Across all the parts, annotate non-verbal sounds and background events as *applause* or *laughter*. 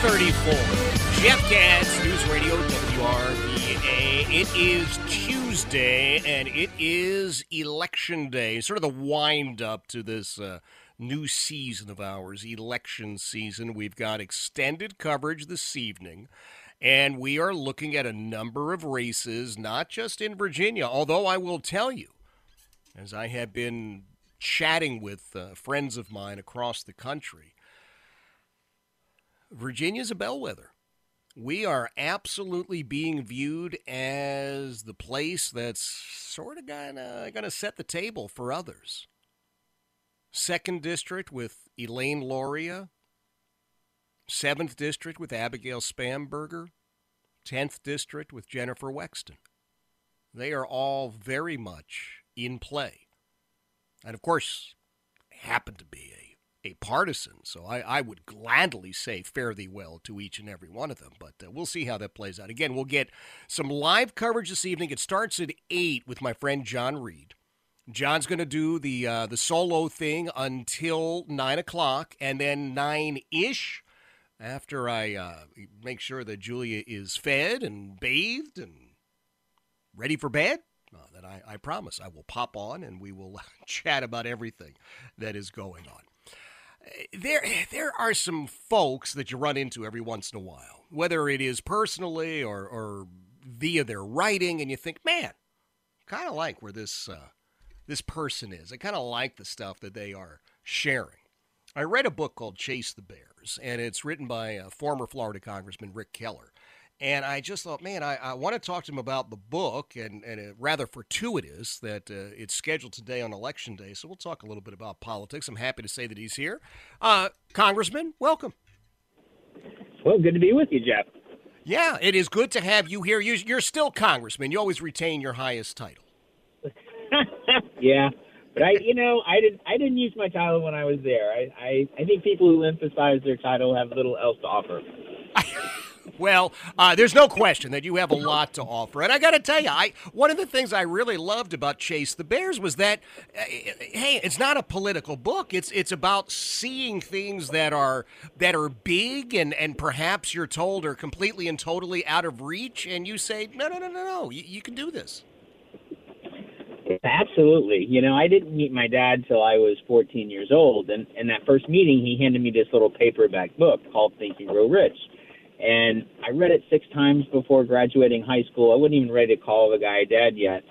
Three thirty-four. Jeff Katz, News Radio WRVA. It is Tuesday, and it is Election Day. Sort of the wind up to this uh, new season of ours, election season. We've got extended coverage this evening. And we are looking at a number of races, not just in Virginia, although I will tell you, as I have been chatting with uh, friends of mine across the country, Virginia's a bellwether. We are absolutely being viewed as the place that's sort of gonna, gonna set the table for others. Second district with Elaine Luria, 7th District with Abigail Spanberger, 10th District with Jennifer Wexton. They are all very much in play. And of course, happen to be a, partisan, so I, I would gladly say fare thee well to each and every one of them, but uh, we'll see how that plays out. Again, we'll get some live coverage this evening. It starts at 8 with my friend John Reed. John's going to do the uh, the solo thing until nine o'clock, and then nine ish after I uh, make sure that Julia is fed and bathed and ready for bed, uh, then I, I promise I will pop on and we will *laughs* chat about everything that is going on. There, there are some folks that you run into every once in a while, whether it is personally or, or via their writing, and you think, man, kind of like where this uh, this person is. I kind of like the stuff that they are sharing. I read a book called Chase the Bears, and it's written by uh, former Florida Congressman Rick Keller. And I just thought, man, I, I want to talk to him about the book, and, and it, rather fortuitous that uh, it's scheduled today on Election Day. So we'll talk a little bit about politics. I'm happy to say that he's here. Uh, Congressman, welcome. Well, good to be with you, Jeff. Yeah, it is good to have you here. You, you're still Congressman. You always retain your highest title. *laughs* yeah, but I, you know, I didn't, I didn't use my title when I was there. I, I, I think people who emphasize their title have little else to offer. Well, uh, there's no question that you have a lot to offer, and I got to tell you, I one of the things I really loved about Chase the Bears was that, uh, hey, it's not a political book. It's it's about seeing things that are that are big and and perhaps you're told are completely and totally out of reach, and you say, no, no, no, no, no, you, you can do this. Absolutely. You know, I didn't meet my dad till I was 14 years old, and in that first meeting, he handed me this little paperback book called Think and Grow Rich, and I read it six times before graduating high school. I wasn't even ready to call the guy dad yet,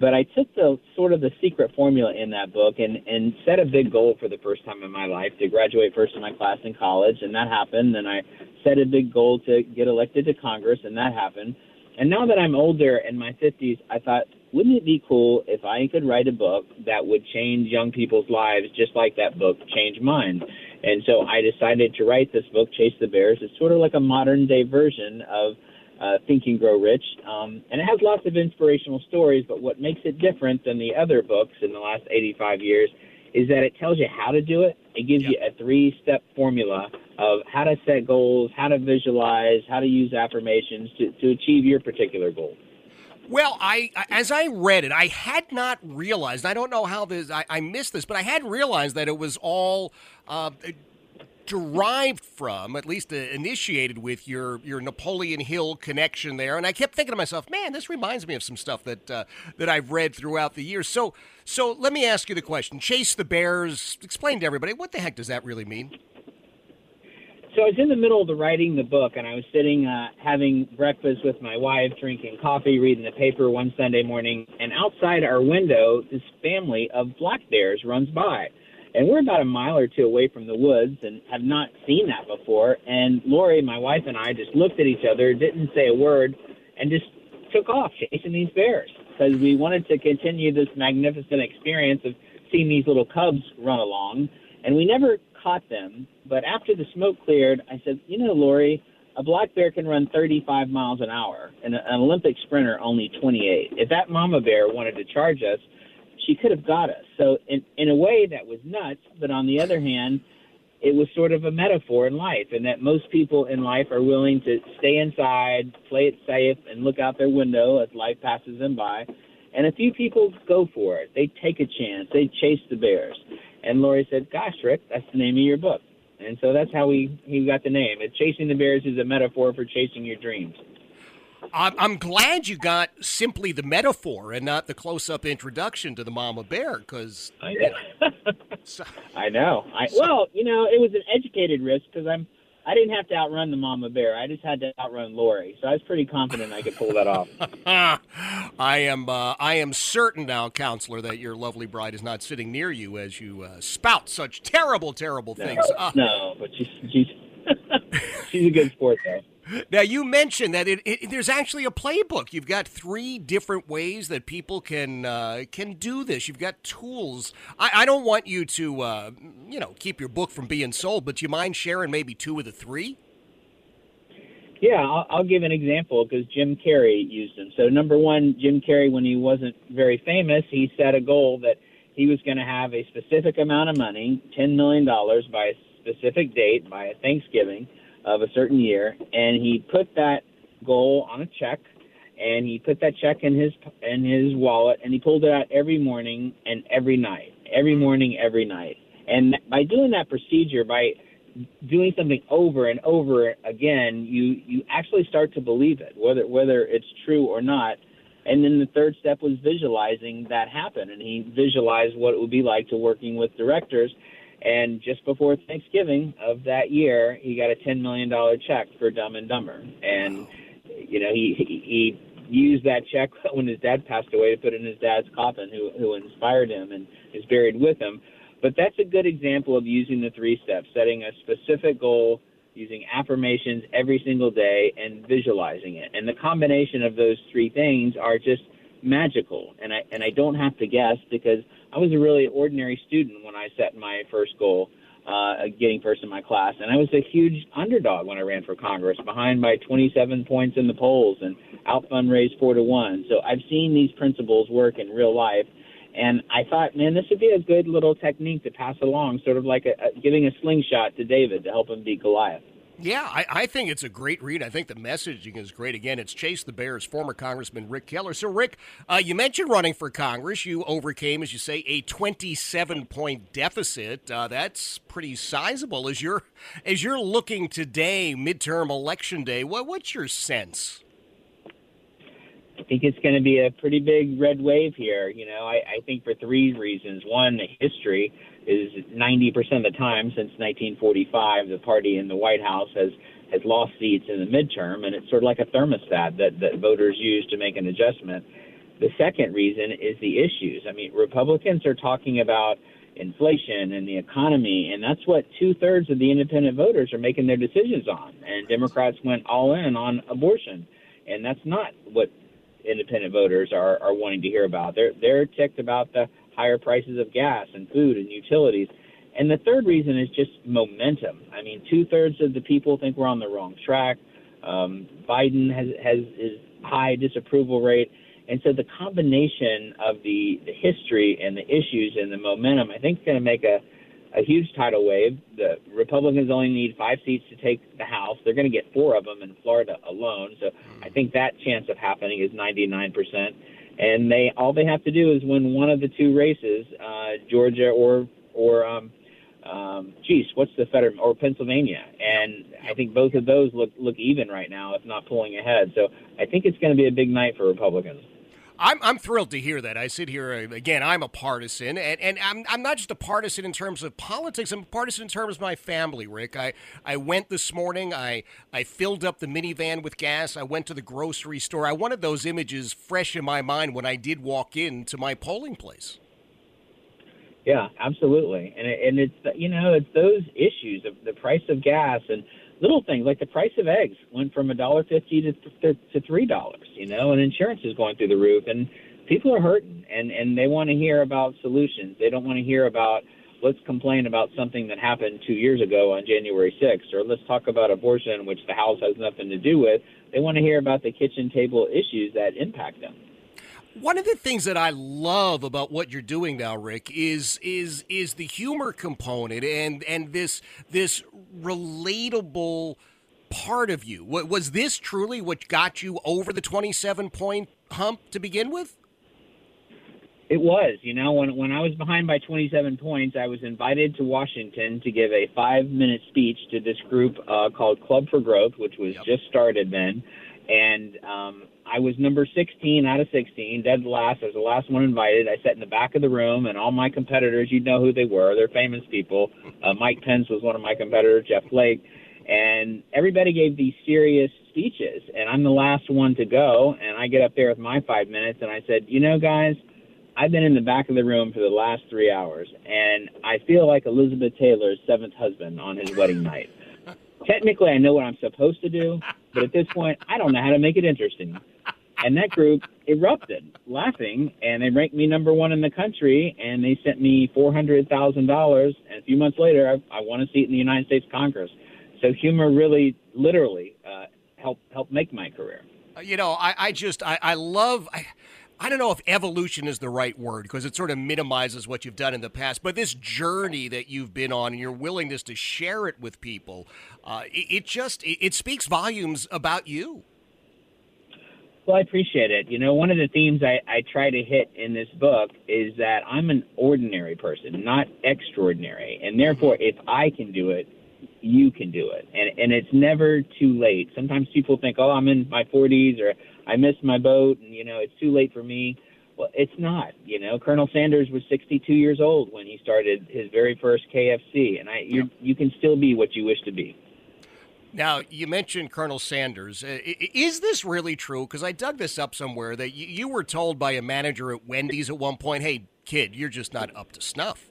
but I took the sort of the secret formula in that book and and set a big goal for the first time in my life to graduate first in my class in college, and that happened. Then I set a big goal to get elected to Congress, and that happened. And now that I'm older in my 50s, I thought wouldn't it be cool if I could write a book that would change young people's lives just like that book changed mine? And so I decided to write this book, Chase the Bears. It's sort of like a modern day version of uh, Think and Grow Rich. Um, and it has lots of inspirational stories, but what makes it different than the other books in the last 85 years is that it tells you how to do it. It gives yep. you a three step formula of how to set goals, how to visualize, how to use affirmations to, to achieve your particular goal. Well, I as I read it, I had not realized. I don't know how this. I, I missed this, but I hadn't realized that it was all uh, derived from, at least uh, initiated with your your Napoleon Hill connection there. And I kept thinking to myself, man, this reminds me of some stuff that uh, that I've read throughout the years. So, so let me ask you the question: Chase the Bears. Explain to everybody what the heck does that really mean? So I was in the middle of the writing the book, and I was sitting uh, having breakfast with my wife, drinking coffee, reading the paper one Sunday morning, and outside our window, this family of black bears runs by. And we're about a mile or two away from the woods and have not seen that before. And Lori, my wife, and I just looked at each other, didn't say a word, and just took off chasing these bears. because we wanted to continue this magnificent experience of seeing these little cubs run along, and we never caught them. But after the smoke cleared, I said, you know, Lori, a black bear can run 35 miles an hour, and an Olympic sprinter only 28. If that mama bear wanted to charge us, she could have got us. So in in a way that was nuts, but on the other hand, it was sort of a metaphor in life, and that most people in life are willing to stay inside, play it safe, and look out their window as life passes them by. And a few people go for it. They take a chance. They chase the bears. And Lori said, "Gosh, Rick, that's the name of your book." And so that's how we he got the name. It's chasing the bears is a metaphor for chasing your dreams. I'm, I'm glad you got simply the metaphor and not the close-up introduction to the mama bear, because I know. *laughs* so, I know. I well, you know, it was an educated risk because I'm I didn't have to outrun the mama bear. I just had to outrun Lori. So I was pretty confident I could pull that off. *laughs* I am uh, I am certain now, counselor, that your lovely bride is not sitting near you as you uh, spout such terrible, terrible no, things. Uh, no, but she's she's *laughs* she's a good sport though. Now you mentioned that it, it, there's actually a playbook. You've got three different ways that people can uh, can do this. You've got tools. I, I don't want you to uh, you know keep your book from being sold, but do you mind sharing maybe two of the three? Yeah, I'll, I'll give an example because Jim Carrey used them. So number one, Jim Carrey, when he wasn't very famous, he set a goal that he was going to have a specific amount of money, ten million dollars, by a specific date, by a Thanksgiving of a certain year, and he put that goal on a check, and he put that check in his in his wallet, and he pulled it out every morning and every night, every morning, every night. And by doing that procedure, by doing something over and over again, you you actually start to believe it, whether whether it's true or not. And then the third step was visualizing that happen, and he visualized what it would be like to working with directors and just before Thanksgiving of that year, he got a $10 million check for Dumb and Dumber. And, you know, he, he, used that check *laughs* when his dad passed away to put in his dad's coffin, who, who inspired him and is buried with him. But that's a good example of using the three steps, setting a specific goal, using affirmations every single day, and visualizing it. And the combination of those three things are just magical. And I, and I don't have to guess because – I was a really ordinary student when I set my first goal, uh, getting first in my class, and I was a huge underdog when I ran for Congress, behind by 27 points in the polls and out fundraised four to one. So I've seen these principles work in real life, and I thought, man, this would be a good little technique to pass along, sort of like a, a, giving a slingshot to David to help him beat Goliath. Yeah, I, I, think it's a great read. I think the messaging is great. Again, it's Chase the Bears, former Congressman Rick Keller. So, Rick, uh, you mentioned running for Congress. You overcame, as you say, a 27 point deficit. Uh, that's pretty sizable. As you're as you're looking today, midterm election day, what, what's your sense? I think it's going to be a pretty big red wave here. You know, I, I think for three reasons. One, history is 90% of the time since 1945, the party in the White House has has lost seats in the midterm, and it's sort of like a thermostat that that voters use to make an adjustment. The second reason is the issues. I mean, Republicans are talking about inflation and the economy, and that's what two thirds of the independent voters are making their decisions on. And Democrats went all in on abortion, and that's not what independent voters are, are wanting to hear about. They're they're ticked about the higher prices of gas and food and utilities. And the third reason is just momentum. I mean, two thirds of the people think we're on the wrong track. Um, Biden has has his high disapproval rate, and so the combination of the, the history and the issues and the momentum, I think, is going to make a a huge tidal wave. The Republicans only need five seats to take the House. They're going to get four of them in Florida alone. So I think that chance of happening is 99 percent and they all they have to do is win one of the two races, uh, Georgia or or um, um, geez, what's the federal or Pennsylvania, and I think both of those look look even right now, if not pulling ahead. So I think it's going to be a big night for Republicans. I'm, I'm thrilled to hear that. I sit here uh, again. I'm a partisan, and, and I'm, I'm not just a partisan in terms of politics. I'm a partisan in terms of my family. Rick, I, I went this morning. I I filled up the minivan with gas. I went to the grocery store. I wanted those images fresh in my mind when I did walk into my polling place. Yeah, absolutely, and it, and it's you know it's those issues of the price of gas and little things like the price of eggs went from a dollar fifty to to three dollars, you know, and insurance is going through the roof, and people are hurting and and they want to hear about solutions. They don't want to hear about let's complain about something that happened two years ago on January 6th, or let's talk about abortion, which the House has nothing to do with. They want to hear about the kitchen table issues that impact them. One of the things that I love about what you're doing now, Rick, is is is the humor component and and this this relatable part of you. Was this truly what got you over the 27 point hump to begin with? It was. You know, when when I was behind by 27 points, I was invited to Washington to give a five minute speech to this group uh, called Club for Growth, which was yep. just started then and um, I was number 16 out of 16, dead last. I was the last one invited. I sat in the back of the room, and all my competitors, you'd know who they were. They're famous people. Uh, Mike Pence was one of my competitors, Jeff Flake, and everybody gave these serious speeches, and I'm the last one to go. And I get up there with my five minutes, and I said, you know, guys. I've been in the back of the room for the last three hours, and I feel like Elizabeth Taylor's seventh husband on his wedding night. *laughs* Technically, I know what I'm supposed to do, but at this point, I don't know how to make it interesting. And that group erupted laughing, and they ranked me number one in the country, and they sent me four hundred thousand dollars. And a few months later, I, I won a seat in the United States Congress. So humor really, literally, uh, helped helped make my career. You know, I, I just I, I love. I, I don't know if evolution is the right word because it sort of minimizes what you've done in the past, but this journey that you've been on and your willingness to share it with people, uh, it, it, just it, it speaks volumes about you. Well, I appreciate it. You know, one of the themes I, I try to hit in this book is that I'm an ordinary person, not extraordinary. And therefore, if I can do it, you can do it. And, and it's never too late. Sometimes people think, oh, I'm in my 40s or I missed my boat and, you know, it's too late for me. Well, it's not. You know, Colonel Sanders was 62 years old when he started his very first KFC, and I you you can still be what you wish to be. Now, you mentioned Colonel Sanders. Is this really true? Because I dug this up somewhere that you were told by a manager at Wendy's at one point, hey, kid, you're just not up to snuff.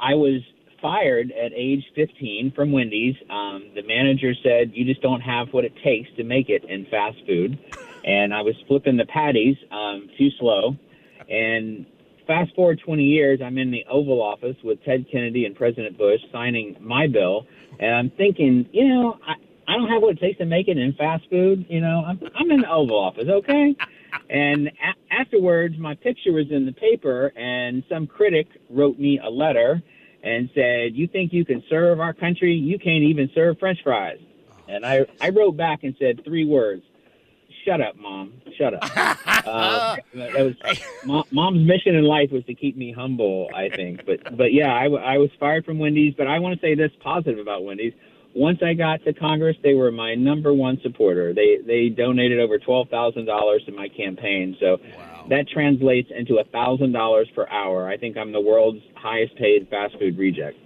I was fired at age 15 from Wendy's. Um, the manager said, You just don't have what it takes to make it in fast food. And I was flipping the patties um, too slow. And fast forward 20 years, I'm in the Oval Office with Ted Kennedy and President Bush signing my bill. And I'm thinking, you know, I, I don't have what it takes to make it in fast food. You know, I'm, I'm in the Oval Office, okay? And a- afterwards, my picture was in the paper, and some critic wrote me a letter and said, "You think you can serve our country? You can't even serve French fries." And I I wrote back and said three words: "Shut up, mom. Shut up." *laughs* uh, that was mom, mom's mission in life was to keep me humble, I think. But but yeah, I, I was fired from Wendy's. But I want to say this positive about Wendy's. Once I got to Congress, they were my number one supporter. They they donated over twelve thousand dollars to my campaign. So. Wow that translates into a thousand dollars per hour. I think I'm the world's highest paid fast food reject.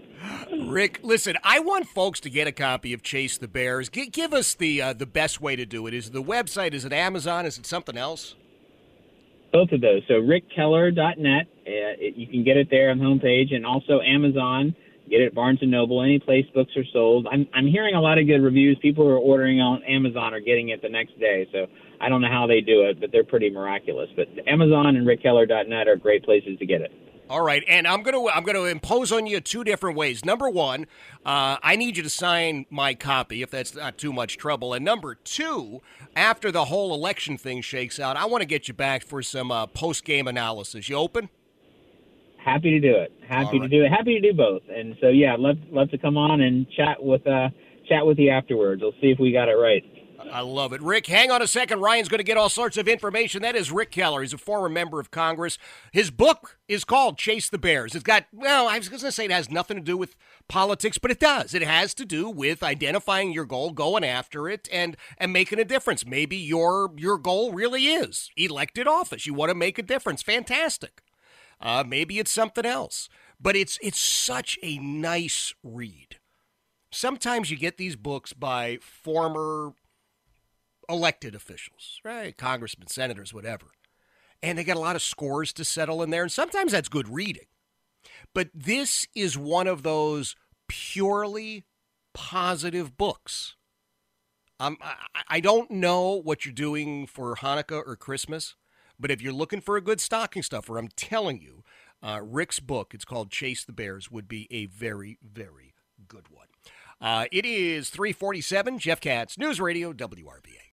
Rick, listen, I want folks to get a copy of Chase the Bears. G- give us the uh, the best way to do it. Is the website? Is it Amazon? Is it something else? Both of those. So rickkeller.net, uh, it, you can get it there on the homepage, and also Amazon. Get it at Barnes and Noble, any place books are sold. I'm I'm hearing a lot of good reviews. People who are ordering on Amazon are getting it the next day. So I don't know how they do it, but they're pretty miraculous. But Amazon and rickkeller.net are great places to get it. All right, and I'm gonna I'm gonna impose on you two different ways. Number one, uh, I need you to sign my copy if that's not too much trouble. And number two, after the whole election thing shakes out, I want to get you back for some uh, post game analysis. You open? Happy to do it. Happy right. to do it. Happy to do both. And so yeah, love love to come on and chat with uh, chat with you afterwards. We'll see if we got it right. I love it. Rick, hang on a second. Ryan's going to get all sorts of information. That is Rick Keller. He's a former member of Congress. His book is called Chase the Bears. It's got, well, I was going to say it has nothing to do with politics, but it does. It has to do with identifying your goal, going after it, and and making a difference. Maybe your your goal really is elected office. You want to make a difference. Fantastic. Uh, maybe it's something else. But it's it's such a nice read. Sometimes you get these books by former elected officials, right? Congressmen, senators, whatever. And they got a lot of scores to settle in there. And sometimes that's good reading. But this is one of those purely positive books. Um, I, I don't know what you're doing for Hanukkah or Christmas, But if you're looking for a good stocking stuffer, I'm telling you, uh, Rick's book, it's called Chase the Bears, would be a very, very good one. Uh, it is 347, Jeff Katz, News Radio, WRVA.